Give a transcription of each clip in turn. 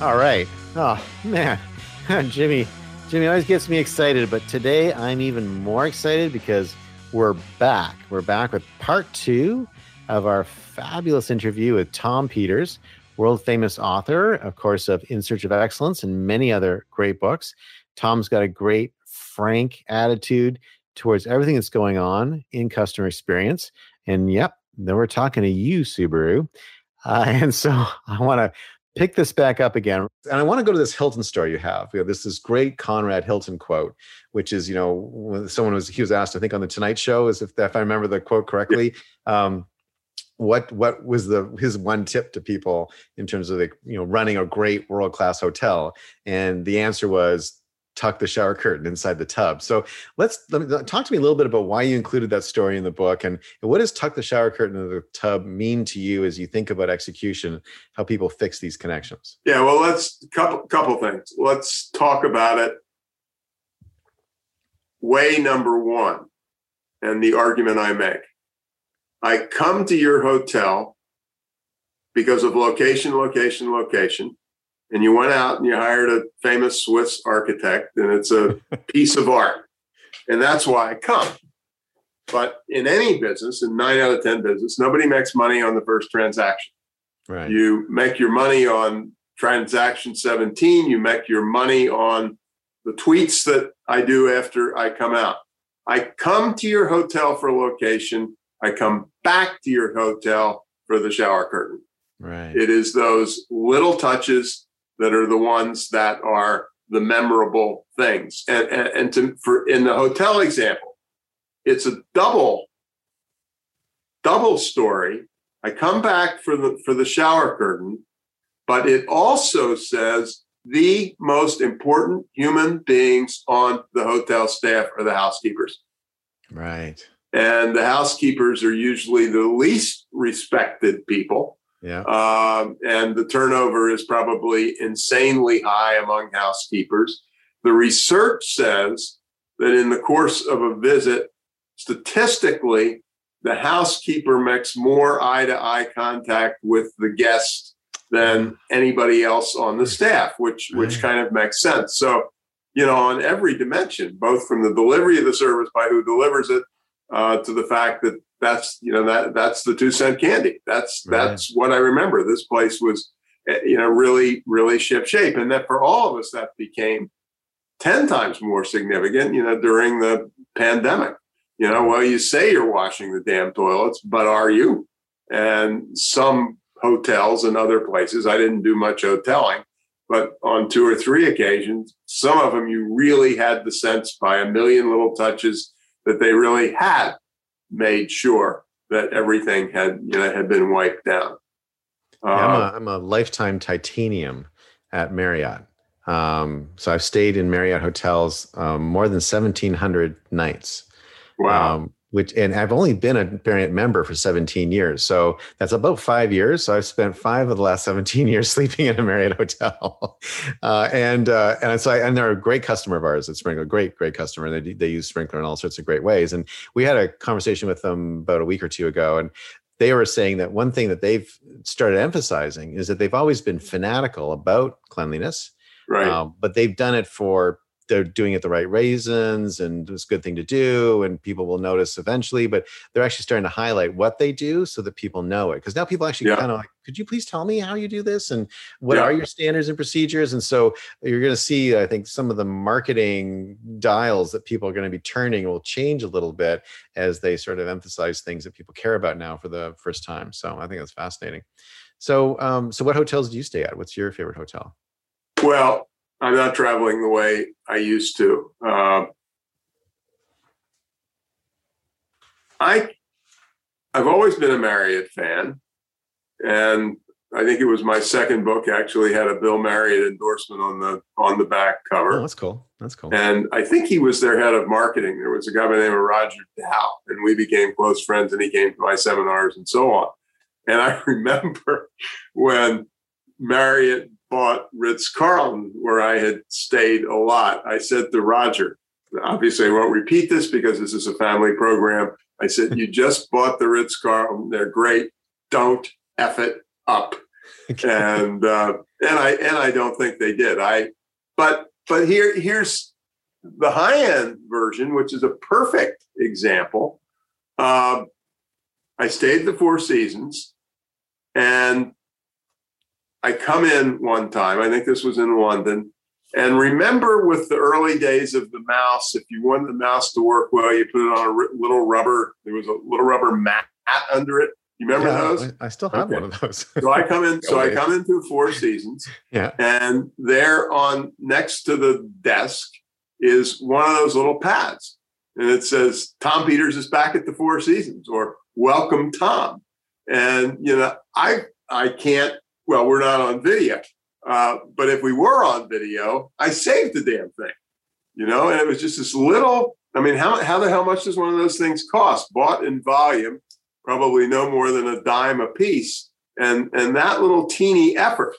All right. Oh, man. Jimmy, Jimmy always gets me excited, but today I'm even more excited because we're back. We're back with part two of our fabulous interview with Tom Peters, world famous author, of course, of In Search of Excellence and many other great books. Tom's got a great, frank attitude towards everything that's going on in customer experience. And yep, then we're talking to you, Subaru. Uh, and so I want to pick this back up again. And I want to go to this Hilton story you have. You know, this this great Conrad Hilton quote, which is, you know, when someone was he was asked, I think on the Tonight Show, is if if I remember the quote correctly. Um, what what was the his one tip to people in terms of like you know running a great world class hotel and the answer was tuck the shower curtain inside the tub. So let's let me, talk to me a little bit about why you included that story in the book and, and what does tuck the shower curtain in the tub mean to you as you think about execution, how people fix these connections? Yeah, well, let's couple couple things. Let's talk about it. Way number one, and the argument I make. I come to your hotel because of location, location, location and you went out and you hired a famous Swiss architect, and it's a piece of art. And that's why I come. But in any business, in nine out of 10 business, nobody makes money on the first transaction. Right. You make your money on transaction 17, you make your money on the tweets that I do after I come out. I come to your hotel for location, I come back to your hotel for the shower curtain. Right. It is those little touches that are the ones that are the memorable things. And, and, and to, for in the hotel example, it's a double double story. I come back for the for the shower curtain, but it also says the most important human beings on the hotel staff are the housekeepers. Right. And the housekeepers are usually the least respected people. Yeah. Um, and the turnover is probably insanely high among housekeepers. The research says that in the course of a visit, statistically, the housekeeper makes more eye to eye contact with the guest than anybody else on the staff, which which kind of makes sense. So, you know, on every dimension, both from the delivery of the service by who delivers it uh, to the fact that that's you know that that's the two cent candy. That's right. that's what I remember. This place was eh, you know really really ship shape, and that for all of us that became ten times more significant. You know during the pandemic. You know, well, you say you're washing the damn toilets, but are you? And some hotels and other places, I didn't do much hoteling, but on two or three occasions, some of them you really had the sense by a million little touches that they really had made sure that everything had you know had been wiped down. Yeah, I'm, a, uh, I'm, a lifetime titanium at Marriott. Um, so I've stayed in Marriott hotels um, more than 1,700 nights. Wow. Um, which and I've only been a Marriott member for 17 years. So that's about five years. So I've spent five of the last 17 years sleeping in a Marriott hotel. Uh, and uh, and so I, and they're a great customer of ours at Sprinklr, great, great customer. They, they use Sprinklr in all sorts of great ways. And we had a conversation with them about a week or two ago. And they were saying that one thing that they've started emphasizing is that they've always been fanatical about cleanliness. Right. Um, but they've done it for they're doing it the right reasons and it's a good thing to do and people will notice eventually but they're actually starting to highlight what they do so that people know it. Because now people actually yeah. kind of like could you please tell me how you do this and what yeah. are your standards and procedures? And so you're going to see i think some of the marketing dials that people are going to be turning will change a little bit as they sort of emphasize things that people care about now for the first time. So i think that's fascinating. So um, so what hotels do you stay at? What's your favorite hotel? Well I'm not traveling the way I used to. Uh, I I've always been a Marriott fan, and I think it was my second book actually had a Bill Marriott endorsement on the on the back cover. Oh, that's cool. That's cool. And I think he was their head of marketing. There was a guy by the name of Roger Dow, and we became close friends. And he came to my seminars and so on. And I remember when Marriott bought Ritz Carlton, where I had stayed a lot. I said to Roger, obviously I won't repeat this because this is a family program. I said, You just bought the Ritz Carlton. They're great. Don't F it up. and uh, and I and I don't think they did. I but but here here's the high end version, which is a perfect example. Uh, I stayed the Four Seasons, and I come in one time. I think this was in London. And remember, with the early days of the mouse, if you wanted the mouse to work well, you put it on a little rubber. There was a little rubber mat under it. You remember Yeah, those? I still have Okay. one of those. So I come in. So I come into Four Seasons, yeah. and there on next to the desk is one of those little pads, and it says Tom Peters is back at the Four Seasons or Welcome Tom. And you know, I I can't. Well, we're not on video, uh, but if we were on video, I saved the damn thing. You know, and it was just this little. I mean, how how the hell much does one of those things cost? Bought in volume, probably no more than a dime a piece, and and that little teeny effort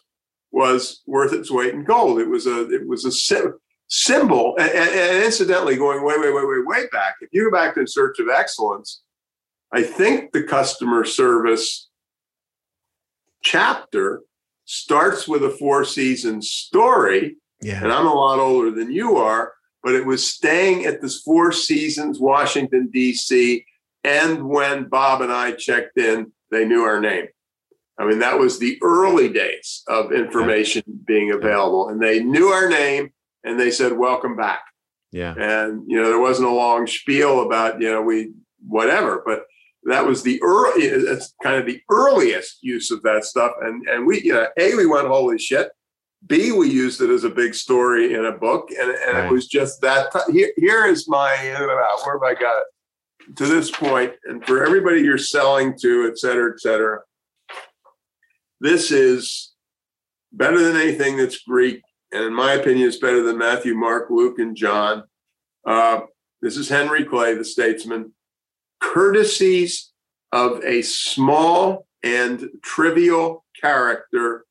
was worth its weight in gold. It was a it was a sy- symbol, and, and- and incidentally, going way way way way way back. If you go back to In Search of Excellence, I think the customer service chapter starts with a Four Seasons story, Yeah. and I'm a lot older than you are, but it was staying at this Four Seasons, Washington D.C. And when Bob and I checked in, they knew our name. I mean, that was the early days of information being available. And they knew our name and they said, Welcome back. Yeah. And, you know, there wasn't a long spiel about, you know, we, whatever, but that was the early, it's eh, eh, eh, kind of the earliest use of that stuff. And, and we, you know, A, we went, holy shit. B, we used it as a big story in a book. And, and Right. it was just that. T- here, here is my, where have I got it? To this point, and for everybody you're selling to, et cetera, et cetera, this is better than anything that's Greek, and in my opinion, it's better than Matthew, Mark, Luke, and John. Uh, this is Henry Clay, the statesman. Courtesies of a small and trivial character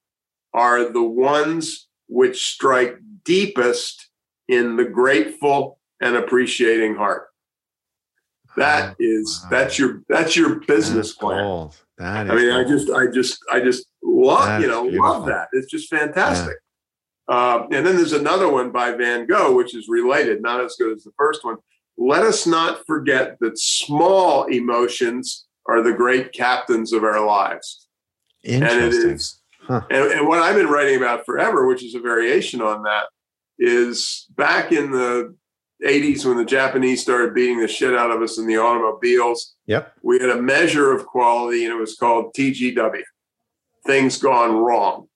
are the ones which strike deepest in the grateful and appreciating heart. That is that's your that's your business That's plan. gold. That is I mean, I just, I just, I just love, That you know, beautiful. love that. It's just fantastic. Uh, and then there's another one by Van Gogh, which is related, not as good as the first one. Let us not forget that small emotions are the great captains of our lives. And it Interesting. Huh. and, and what I've been writing about forever, which is a variation on that, is back in the 80s when the Japanese started beating the shit out of us in the automobiles Yep. we had a measure of quality and it was called TGW, things gone wrong.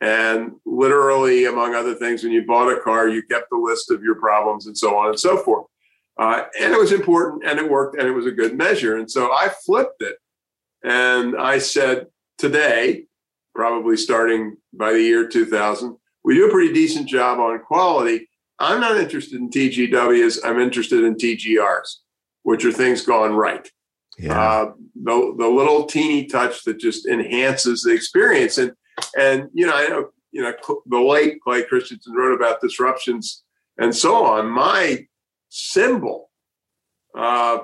And literally, among other things, when you bought a car, you kept a list of your problems and so on and so forth. Uh, and it was important and it worked and it was a good measure. And so I flipped it and I said, today, probably starting by the year 2000, we do a pretty decent job on quality. I'm not interested in TGWs, I'm interested in TGRs, which are things gone right Yeah. uh, the the little teeny touch that just enhances the experience. And and you know, I know you know the late Clay Christensen wrote about disruptions and so on. My symbol, uh,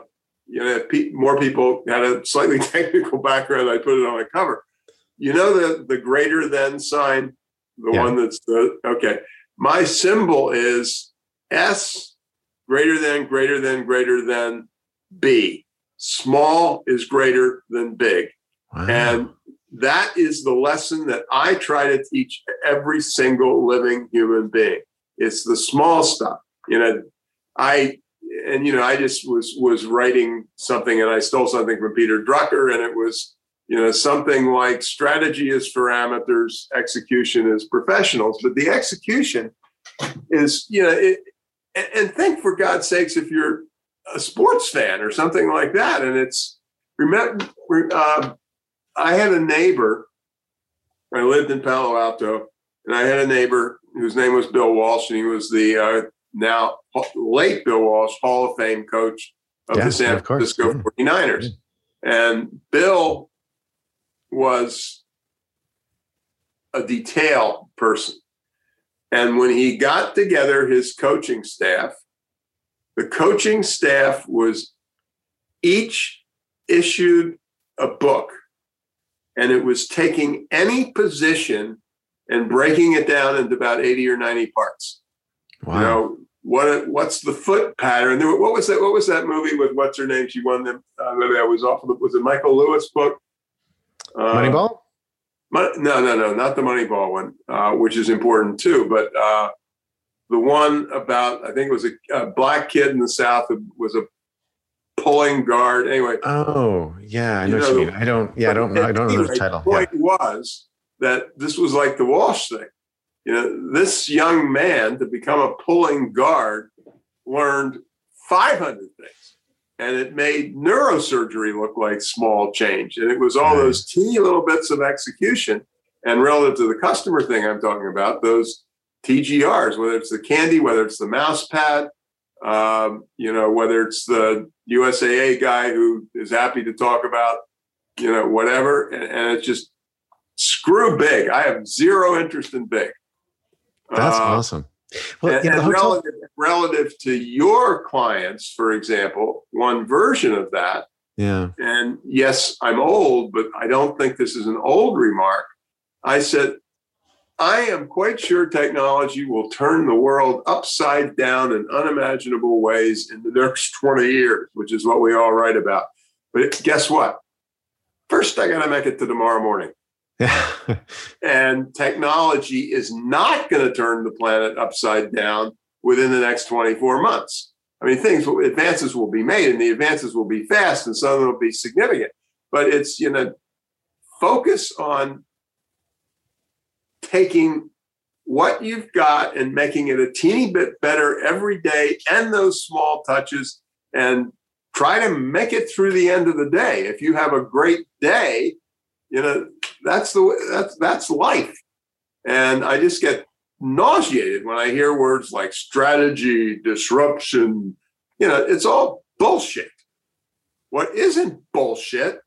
you know, if pe- more people had a slightly technical background, I put it on the cover. You know the the greater than sign, the Yeah. one that's the okay. My symbol is S greater than greater than greater than B small is greater than big. wow. And that is the lesson that I try to teach every single living human being. It's the small stuff. You know, I and you know, I just was was writing something and I stole something from Peter Drucker and it was, you know, something like strategy is for amateurs, execution is professionals. But the execution is, you know, it, and, think for God's sakes if you're a sports fan or something like that. And it's remember, uh, I had a neighbor. I lived in Palo Alto, and I had a neighbor whose name was Bill Walsh, and he was the uh, now late Bill Walsh Hall of Fame coach of Yeah, the San of. Francisco Yeah. 49ers. And Bill was a detail person. And when he got together his coaching staff, the coaching staff was each issued a book and it was taking any position and breaking it down into about 80 or 90 parts. Wow. You know, what what's the foot pattern? What was that? What was that movie with what's her name? She won them. Uh, that was off. Of, was it Michael Lewis book? Uh, Moneyball. no, no, no, not the Moneyball one, uh, which is important too. But uh, the one about I think it was a, a, black kid in the South who was a pulling guard. Anyway. Oh yeah, I know, know what you mean. I don't. Yeah, I don't know. I don't know the title. The point yeah. was that this was like the Walsh thing you know, this young man to become a pulling guard learned 500 things and it made neurosurgery look like small change. And it was all those teeny little bits of execution. And relative to the customer thing I'm talking about, those TGRs, whether it's the candy, whether it's the mouse pad, um, you know, whether it's the USAA guy who is happy to talk about, you know, whatever. And, and it's just screw big. I have zero interest in big. That's uh, awesome. Well, and, and relative, relative to your clients, for example, one version of that. Yeah. And yes, I'm old, but I don't think this is an old remark. I said, I am quite sure technology will turn the world upside down in unimaginable ways in the next 20 years, which is what we all write about. But guess what? First, I got to make it to tomorrow morning. and technology is not going to turn the planet upside down within the next 24 months. I mean, things, advances will be made and the advances will be fast and some of them will be significant. But it's, you know, focus on taking what you've got and making it a teeny bit better every day and those small touches and try to make it through the end of the day. If you have a great day, you know, that's the way, that's that's life. And I just get nauseated when I hear words like strategy, disruption. You know, it's all bullshit. What isn't bullshit?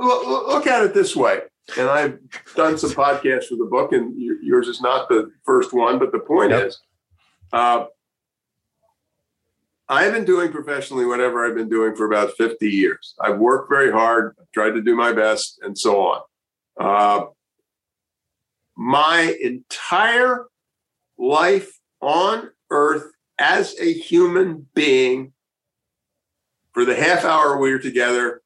Look at it this way. And I've done some podcasts for the book, and yours is not the first one, but the point yep. is, uh, I've been doing professionally whatever I've been doing for about 50 years. I've worked very hard, tried to do my best, and so on. Uh, my entire life on earth as a human being for the half hour we are together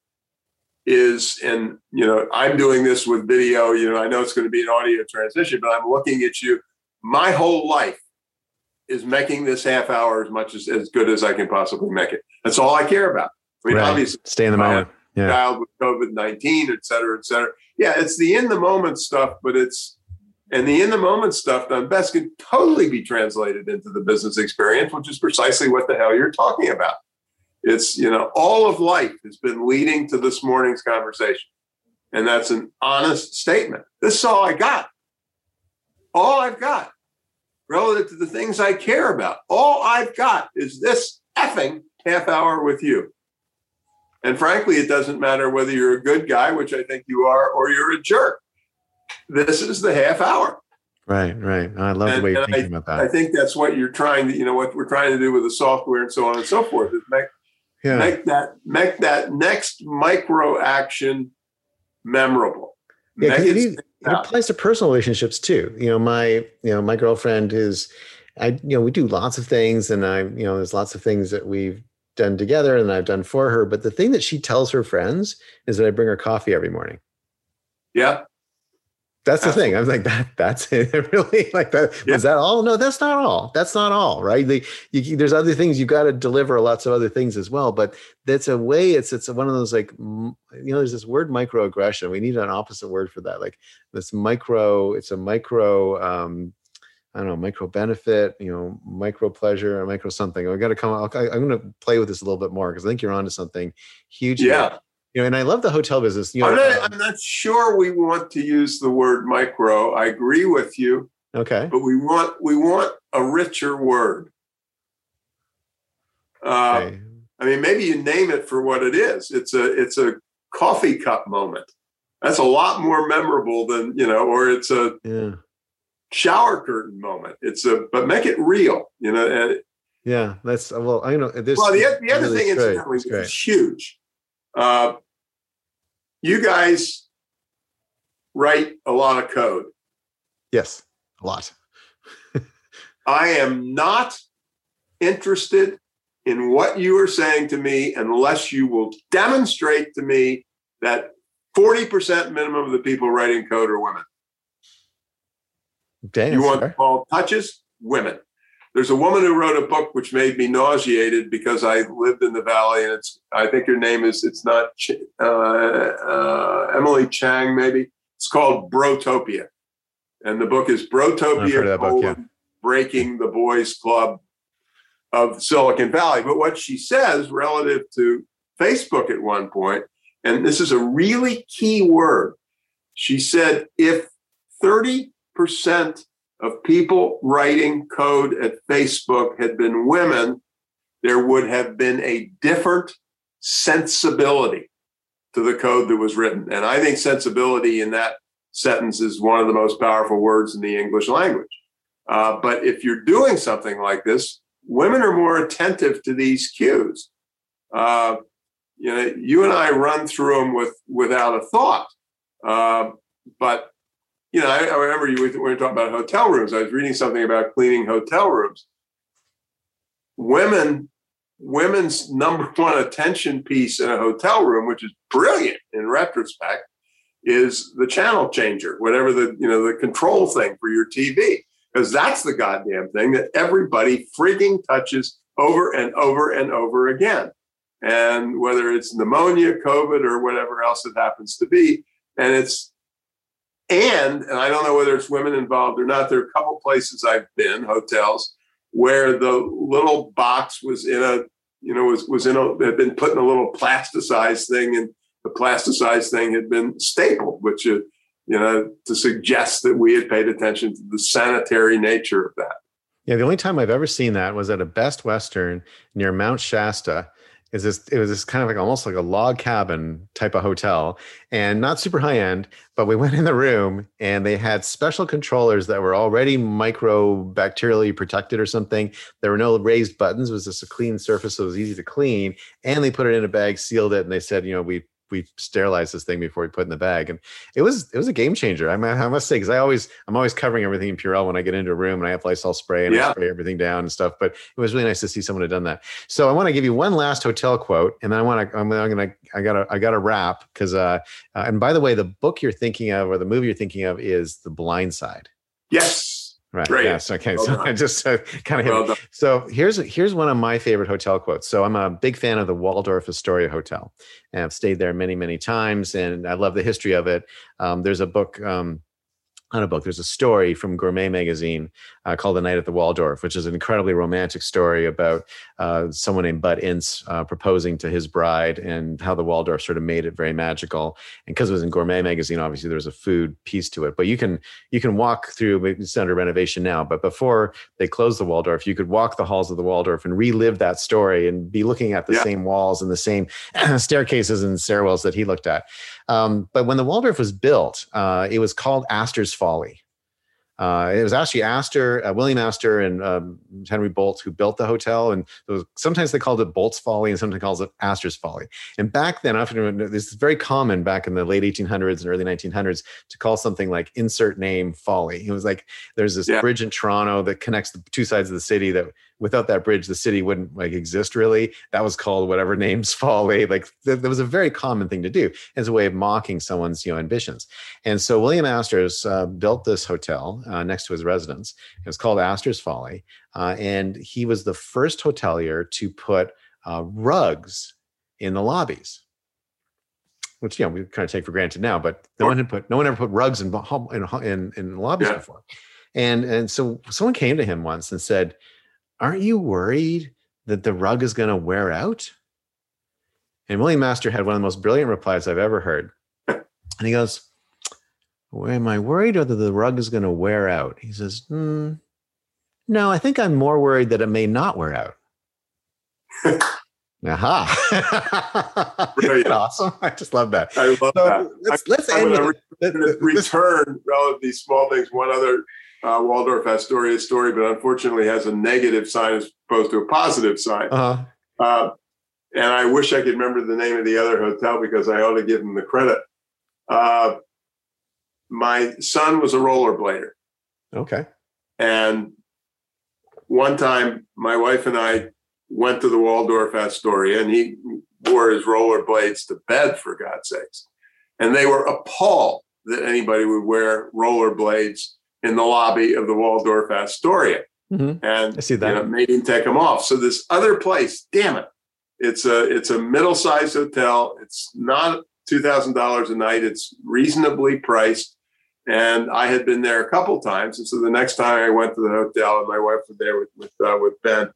is and you know i'm doing this with video you know i know it's going to be an audio transition but i'm looking at you my whole life is making this half hour as much as as good as i can possibly make it that's all i care about i mean right. obviously stay in the moment yeah. child with covid-19 et cetera et cetera yeah, it's the in the moment stuff, but it's and the in the moment stuff done best can totally be translated into the business experience, which is precisely what the hell you're talking about. It's, you know, all of life has been leading to this morning's conversation. And that's an honest statement. This is all I got. All I've got relative to the things I care about. All I've got is this effing half hour with you. And frankly, it doesn't matter whether you're a good guy, which I think you are, or you're a jerk. This is the half hour. Right, right. I love and, the way you're thinking I, about that. I think that's what you're trying to, you know, what we're trying to do with the software and so on and so forth is make, yeah. make that make that next micro action memorable. Yeah, it, it, it applies to personal relationships too. You know, my you know my girlfriend is, I you know we do lots of things, and I you know there's lots of things that we've done together and I've done for her. But the thing that she tells her friends is that I bring her coffee every morning. Yeah. That's the Absolutely. thing. I'm like that. That's it. really like that. Yeah. Was that all? No, that's not all. That's not all. Right. The, you, there's other things you've got to deliver. Lots of other things as well. But that's a way. It's it's one of those like you know. There's this word microaggression. We need an opposite word for that. Like this micro. It's a micro um, I don't know, micro benefit, you know, micro pleasure, or micro something. I got to come. I, am going to play with this a little bit more because I think you're onto something huge. Yeah. You know, and I love the hotel business. You know, I'm not, um, I'm not sure we want to use the word micro. I agree with you. Okay. But we want we want a richer word. Uh, okay. I mean, maybe you name it for what it is. It's a it's a coffee cup moment. That's a lot more memorable than you know, or it's a yeah shower curtain moment. It's a but make it real, you know. And, yeah, that's well. I know this. Well, the, the other thing is huge. Uh, you guys write a lot of code. Yes, a lot. I am not interested in what you are saying to me unless you will demonstrate to me that 40% minimum of the people writing code are women. Damn, you want sir. small touches? Women. There's a woman who wrote a book which made me nauseated because I lived in the valley, and it's I think her name is it's not uh, uh, Emily Chang maybe. It's called Brotopia, and the book is I've heard of Brotopia: book, yeah. Breaking the Boys Club of Silicon Valley. But what she says relative to Facebook at one point, and this is a really key word, she said if 30% of people writing code at Facebook had been women, there would have been a different sensibility to the code that was written. And I think sensibility in that sentence is one of the most powerful words in the English language. Uh, but if you're doing something like this, women are more attentive to these cues. Uh, you know, you and I run through them with without a thought. Uh, but you know, I, I remember you we were talking about hotel rooms. I was reading something about cleaning hotel rooms. Women, women's number one attention piece in a hotel room, which is brilliant in retrospect, is the channel changer, whatever the you know the control thing for your TV, because that's the goddamn thing that everybody freaking touches over and over and over again. And whether it's pneumonia, COVID, or whatever else it happens to be, and it's and and I don't know whether it's women involved or not. There are a couple places I've been, hotels, where the little box was in a you know was was in a had been put in a little plasticized thing, and the plasticized thing had been stapled, which uh, you know to suggest that we had paid attention to the sanitary nature of that. Yeah, the only time I've ever seen that was at a Best Western near Mount Shasta. Is this? It was this kind of like almost like a log cabin type of hotel, and not super high end. But we went in the room, and they had special controllers that were already microbacterially protected or something. There were no raised buttons. It was just a clean surface, so it was easy to clean. And they put it in a bag, sealed it, and they said, you know, we we sterilized this thing before we put it in the bag and it was it was a game changer. I, mean, I must say because i always i'm always covering everything in purell when i get into a room and i have lysol spray and Yeah. I spray everything down and stuff but it was really nice to see someone had done that. So i want to give you one last hotel quote and then i want to i'm, I'm gonna i gotta i gotta wrap because uh, uh and by the way the book you're thinking of or the movie you're thinking of is the blind side. Yes, Right. Great. Yes. Okay. Well so done. I just uh, kind of well So here's here's one of my favorite hotel quotes. So I'm a big fan of the Waldorf Astoria Hotel, and I've stayed there many many times, and I love the history of it. Um, there's a book. Um, not a book. There's a story from Gourmet magazine uh, called "The Night at the Waldorf," which is an incredibly romantic story about uh, someone named Bud Ince uh, proposing to his bride and how the Waldorf sort of made it very magical. And because it was in Gourmet magazine, obviously there was a food piece to it. But you can you can walk through. It's under renovation now, but before they closed the Waldorf, you could walk the halls of the Waldorf and relive that story and be looking at the Yeah. same walls and the same staircases and stairwells that he looked at. Um, but when the Waldorf was built, uh, it was called Astor's Folly. Uh, it was actually Astor, uh, William Astor, and um, Henry Bolt who built the hotel. And was, sometimes they called it Bolt's Folly, and sometimes called it Astor's Folly. And back then, often this is very common back in the late 1800s and early 1900s to call something like insert name Folly. It was like there's this Yeah. bridge in Toronto that connects the two sides of the city that without that bridge the city wouldn't like exist really. That was called whatever names folly like th- that was a very common thing to do as a way of mocking someone's you know ambitions. And so william astor's uh, built this hotel uh, next to his residence. It was called astor's folly uh, and he was the first hotelier to put uh, rugs in the lobbies which you know we kind of take for granted now but no one had put no one ever put rugs in in in, in lobbies Yeah. before. And and so someone came to him once and said aren't you worried that the rug is going to wear out? And William Astor had one of the most brilliant replies I've ever heard. And he goes, well, Am I worried whether the rug is going to wear out? He says, hmm, No, I think I'm more worried that it may not wear out. Aha. Brilliant. awesome. I just love that. I love that. Let's, let's I'm end with re- return relative to small things. One other uh, Waldorf Astoria story, but unfortunately has a negative sign as opposed to a positive sign. uh, Uh, and I wish I could remember the name of the other hotel because I ought to give them the credit. Uh, my son was a rollerblader. Okay. And one time, my wife and I went to the Waldorf Astoria, and he wore his rollerblades to bed, for God's sakes. And they were appalled that anybody would wear rollerblades in the lobby of the Waldorf Astoria. Mm-hmm. And I see that. You know, made him take them off. So this other place, damn it, it's a it's a middle sized hotel. It's not two thousand dollars a night. It's reasonably priced, and I had been there a couple times. And so the next time I went to the hotel, and my wife was there with with, uh, with Ben.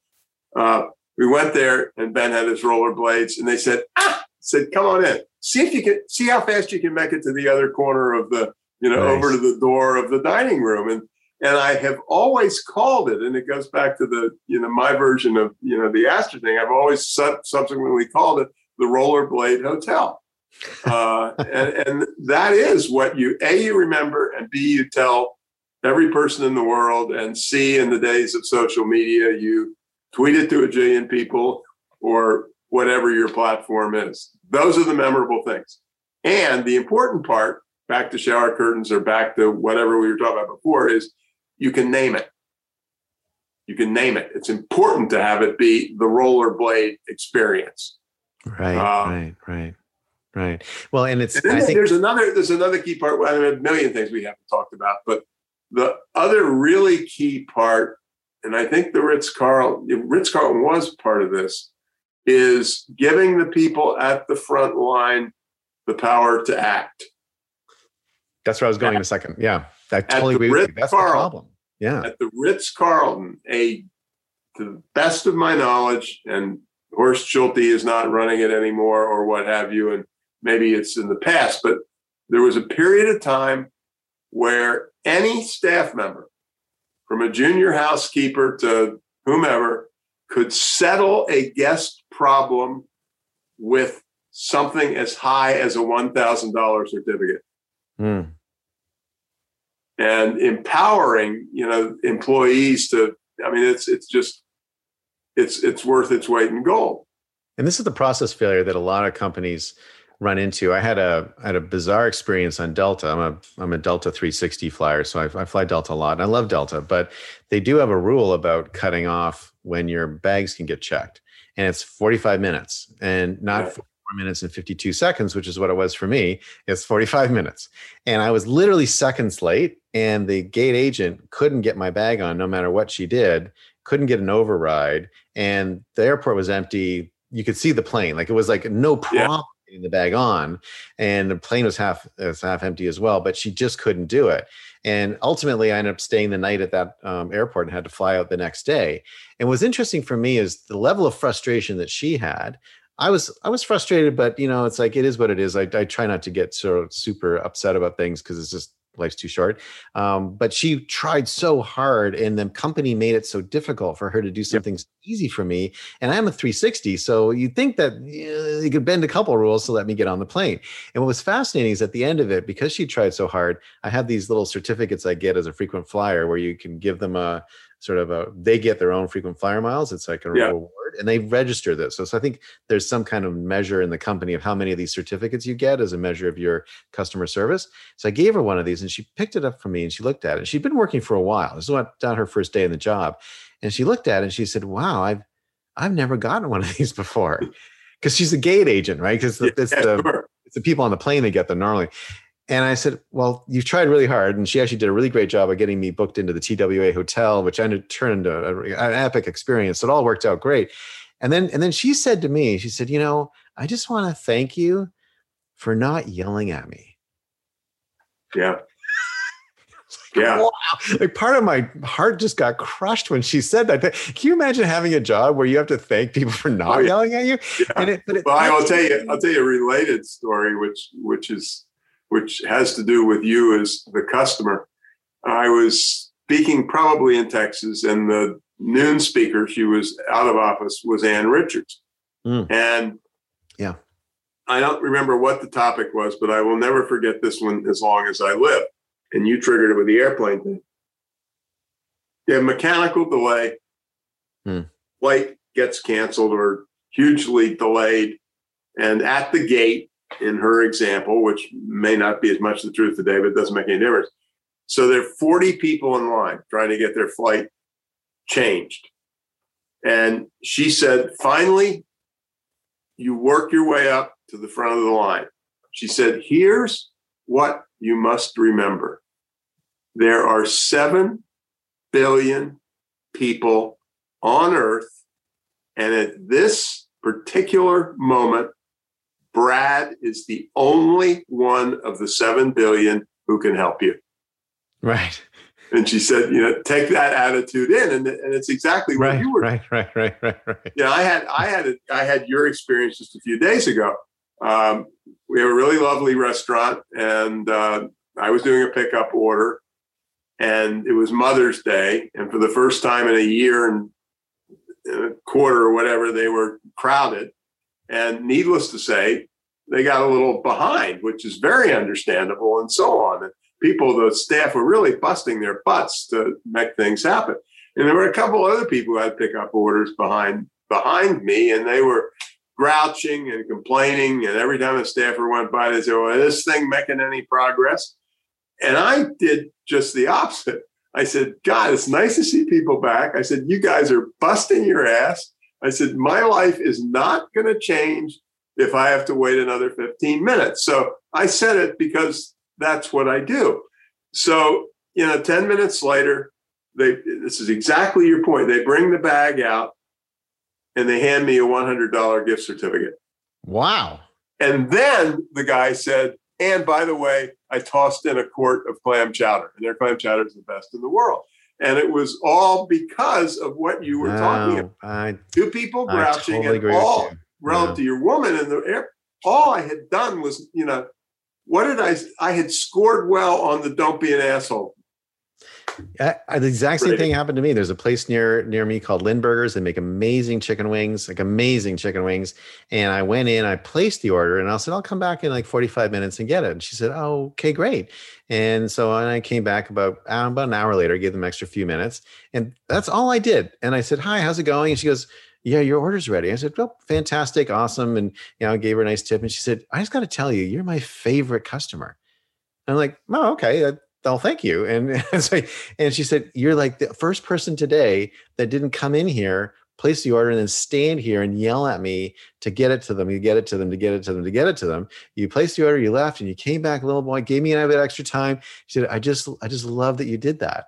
Uh, we went there, and Ben had his rollerblades, and they said, "Ah," said, "Come on in. See if you can see how fast you can make it to the other corner of the, you know, Nice. over to the door of the dining room." And and I have always called it, and it goes back to the, you know, my version of, you know, the Astor thing. I've always sub- subsequently called it the Rollerblade Hotel. Uh, and, and that is what you, A, you remember, and B, you tell every person in the world, and C, in the days of social media, you tweet it to a jillion people or whatever your platform is. Those are the memorable things. And the important part, back to shower curtains or back to whatever we were talking about before, is you can name it. You can name it. It's important to have it be the rollerblade experience. Right. Um, right. Right. Right. Well, and it's. And I think. there's another there's another key part. Well, I mean, a million things we haven't talked about, but the other really key part, and I think the Ritz Carlton Ritz Carlton was part of this, is giving the people at the front line the power to act. That's where I was going in a second. Yeah. I totally agree with you. That's the problem. Yeah. At the Ritz Carlton, a to the best of my knowledge, and Horst Schulze is not running it anymore, or what have you, and maybe it's in the past, but there was a period of time where any staff member, from a junior housekeeper to whomever, could settle a guest problem with something as high as a $1,000 certificate Hmm. And empowering you know employees to i mean it's it's just it's it's worth its weight in gold And this is the process failure that a lot of companies run into. I had a I had a bizarre experience on Delta. I'm a I'm a Delta 360 flyer, so I, I fly Delta a lot, and I love Delta. But they do have a rule about cutting off when your bags can get checked, and it's 45 minutes, and not. 44 minutes and 52 seconds, which is what it was for me. It's 45 minutes, and I was literally seconds late, and the gate agent couldn't get my bag on, no matter what she did. Couldn't get an override, and the airport was empty. You could see the plane, like it was like no Yeah. problem getting the bag on, and the plane was half was half empty as well. But she just couldn't do it, and ultimately I ended up staying the night at that um, airport and had to fly out the next day. And what's interesting for me is the level of frustration that she had. I was I was frustrated, but you know, it's like it is what it is. I, I try not to get of super upset about things because it's just life's too short. Um, but she tried so hard, and the company made it so difficult for her to do something so easy for me. And I'm a 360, so you'd think that uh, you could bend a couple rules to let me get on the plane. And what was fascinating is at the end of it, because she tried so hard, I have these little certificates I get as a frequent flyer where you can give them a sort of a they get their own frequent flyer miles. It's like a Yeah. reward, and they register this. So, so I think there's some kind of measure in the company of how many of these certificates you get as a measure of your customer service. So I gave her one of these, and she picked it up for me, and she looked at it. She'd been working for a while. This was not her first day in the job, and she looked at it and she said, "Wow, I've I've never gotten one of these before." Because she's a gate agent, right? Because Yeah, it's the sure. it's the people on the plane that get them normally. And I said, Well, you've tried really hard. And she actually did a really great job of getting me booked into the TWA hotel, which ended turned into an epic experience. It all worked out great. And then and then she said to me, she said, you know, I just want to thank you for not yelling at me. yeah yeah Wow. Like part of my heart just got crushed when she said that. Can you imagine having a job where you have to thank people for not Oh, yeah. yelling at you? yeah. And it, but it, well i will tell you i'll tell you a related story which which is which has to do with you as the customer i was speaking probably in texas and the noon speaker she was out of office was ann richards Mm. and Yeah. i don't remember what the topic was but i will never forget this one as long as i live and you triggered it with the airplane thing have mechanical delay Hmm. flight gets canceled or hugely delayed and at the gate in her example, which may not be as much the truth today, but it doesn't make any difference. So there are 40 people in line trying to get their flight changed. And she said, finally, you work your way up to the front of the line. She said, here's what you must remember there are 7 billion people on earth. And at this particular moment, Brad is the only one of the 7 billion who can help you. Right. And she said, you know, take that attitude in. And, and it's exactly what right, you were. Right, right, right, right, right. Yeah, I had, I had, a, I had your experience just a few days ago. Um, we have a really lovely restaurant and uh, I was doing a pickup order and it was Mother's Day. And for the first time in a year and a quarter or whatever, they were crowded. And needless to say, they got a little behind, which is very understandable and so on. And people, the staff were really busting their butts to make things happen. And there were a couple other people who had pickup orders behind behind me, and they were grouching and complaining. And every time a staffer went by, they said, Well, is this thing making any progress? And I did just the opposite. I said, God, it's nice to see people back. I said, You guys are busting your ass. I said, My life is not going to change if I have to wait another 15 minutes. So I said it because that's what I do. So, you know, 10 minutes later, they this is exactly your point. They bring the bag out and they hand me a $100 gift certificate. Wow. And then the guy said, and by the way, I tossed in a quart of clam chowder, and their clam chowder is the best in the world. And it was all because of what you were talking about. I, Two people grouching totally and all relative to your woman and the air. All I had done was, you know, what did I? I had scored well on the don't be an asshole. I, I- the exact same Right. thing happened to me. There's a place near near me called Lindbergers. They make amazing chicken wings, like amazing chicken wings. And I went in, I placed the order, and I said, I'll come back in like 45 minutes and get it. And she said, Oh, okay, great. And so and I came back about uh, about an hour later, gave them extra few minutes, and that's all I did. And I said, Hi, how's it going? And she goes, Yeah, your order's ready. I said, Well, fantastic, awesome. And you know, I gave her a nice tip. And she said, I just got to tell you, you're my favorite customer. I'm like, oh, okay. Oh, thank you. And so, and she said, You're like the first person today that didn't come in here, place the order, and then stand here and yell at me to get it to them, you get it to them, to get it to them, to get it to them. You placed the order, you left, and you came back, little boy, gave me a bit extra time. She said, I just, I just love that you did that.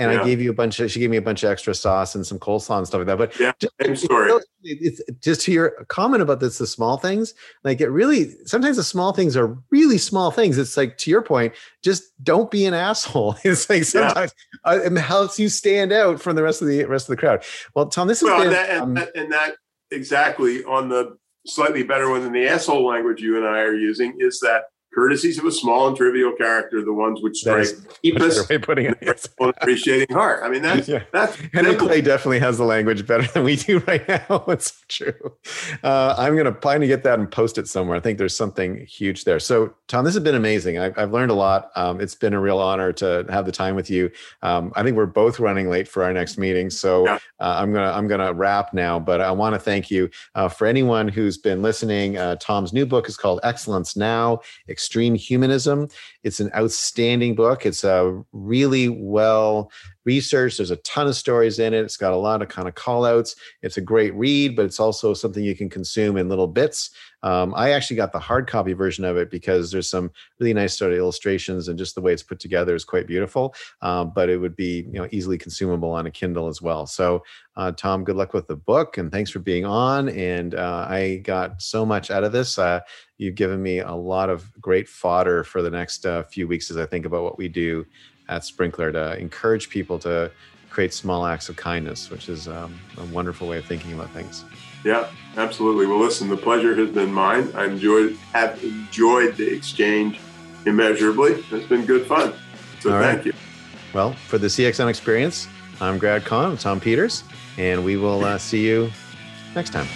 And Yeah. I gave you a bunch of, she gave me a bunch of extra sauce and some coleslaw and stuff like that. But Yeah, just, same it's story. so- it's just to your comment about this, the small things, like it really, sometimes the small things are really small things. It's like, to your point, just don't be an asshole. It's like sometimes uh, it helps you stand out from the rest of the rest of the crowd. Well, Tom, this is, Well, been, and that, and, um, that, and that exactly on the slightly better one than the asshole language you and I are using is that courtesies of a small and trivial character, the ones which strike deepest better way of putting it. Appreciating heart. I mean, that's Yeah. that's Henry biblical. Clay definitely has the language better than we do right now. It's true. Uh, I'm going to plan to get that and post it somewhere. I think there's something huge there. So, Tom, this has been amazing. I've, I've learned a lot. Um, it's been a real honor to have the time with you. Um, I think we're both running late for our next meeting, so Yeah. uh, I'm gonna I'm gonna wrap now. But I want to thank you uh, for anyone who's been listening. Uh, Tom's new book is called Excellence Now: Extreme Humanism. It's an outstanding book. It's a really well researched. There's a ton of stories in it. It's got a lot of kind of call outs. It's a great read, but it's also something you can consume in little bits. Um, I actually got the hard copy version of it because there's some really nice sort of illustrations and just the way it's put together is quite beautiful. Um, but it would be you know easily consumable on a Kindle as well. So uh, Tom, good luck with the book and thanks for being on. And uh, I got so much out of this. Uh, you've given me a lot of great fodder for the next uh, few weeks as I think about what we do at Sprinklr to encourage people to create small acts of kindness, which is um, a wonderful way of thinking about things. Yeah, absolutely. Well, listen, the pleasure has been mine. I enjoyed have enjoyed the exchange immeasurably. It's been good fun. So All thank right. you. Well, for the CXM experience, I'm Grad Conn, Tom Peters, and we will uh, see you next time.